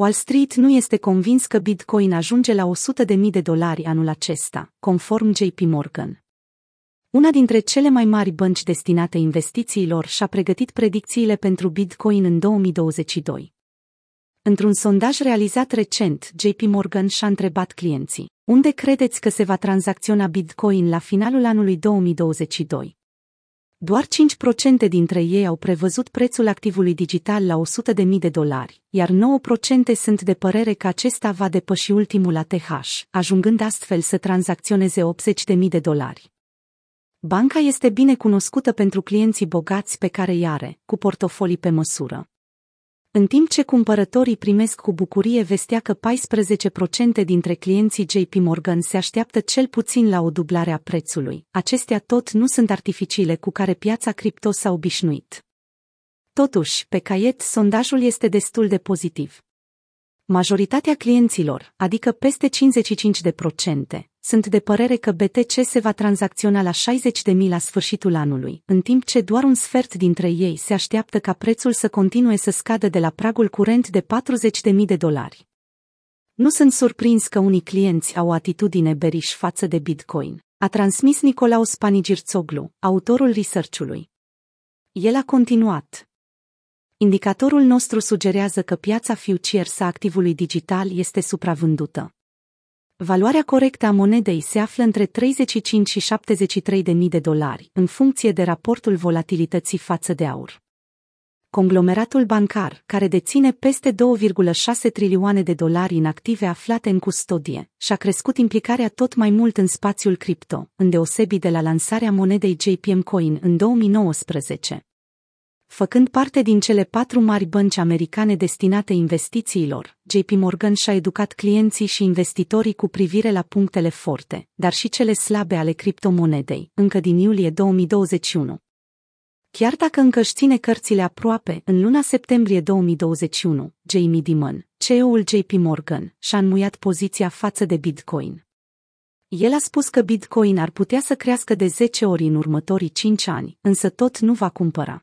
Wall Street nu este convins că Bitcoin ajunge la 100.000 de dolari anul acesta, conform JP Morgan. Una dintre cele mai mari bănci destinate investițiilor și-a pregătit predicțiile pentru Bitcoin în 2022. Într-un sondaj realizat recent, JP Morgan și-a întrebat clienții, unde credeți că se va tranzacționa Bitcoin la finalul anului 2022? Doar 5% dintre ei au prevăzut prețul activului digital la 100.000 de dolari, iar 9% sunt de părere că acesta va depăși ultimul ATH, ajungând astfel să tranzacționeze 80.000 de dolari. Banca este bine cunoscută pentru clienții bogați pe care îi are, cu portofolii pe măsură. În timp ce cumpărătorii primesc cu bucurie vestea că 14% dintre clienții JP Morgan se așteaptă cel puțin la o dublare a prețului, acestea tot nu sunt artificiile cu care piața cripto s-a obișnuit. Totuși, pe caiet, sondajul este destul de pozitiv. Majoritatea clienților, adică peste 55%, sunt de părere că BTC se va tranzacționa la 60.000 la sfârșitul anului, în timp ce doar un sfert dintre ei se așteaptă ca prețul să continue să scadă de la pragul curent de 40.000 de dolari. Nu sunt surprins că unii clienți au o atitudine beriș față de Bitcoin, a transmis Nicolaus Panigirțoglu, autorul research-ului. El a continuat. Indicatorul nostru sugerează că piața futures a activului digital este supravândută. Valoarea corectă a monedei se află între 35 și 73 de mii de dolari, în funcție de raportul volatilității față de aur. Conglomeratul bancar, care deține peste 2,6 trilioane de dolari în active aflate în custodie, și-a crescut implicarea tot mai mult în spațiul cripto, îndeosebi de la lansarea monedei JPM Coin în 2019. Făcând parte din cele patru mari bănci americane destinate investițiilor, JP Morgan și-a educat clienții și investitorii cu privire la punctele forte, dar și cele slabe ale criptomonedei, încă din iulie 2021. Chiar dacă încă își ține cărțile aproape, în luna septembrie 2021, Jamie Dimon, CEO-ul JP Morgan, și-a înmuiat poziția față de Bitcoin. El a spus că Bitcoin ar putea să crească de 10 ori în următorii 5 ani, însă tot nu va cumpăra.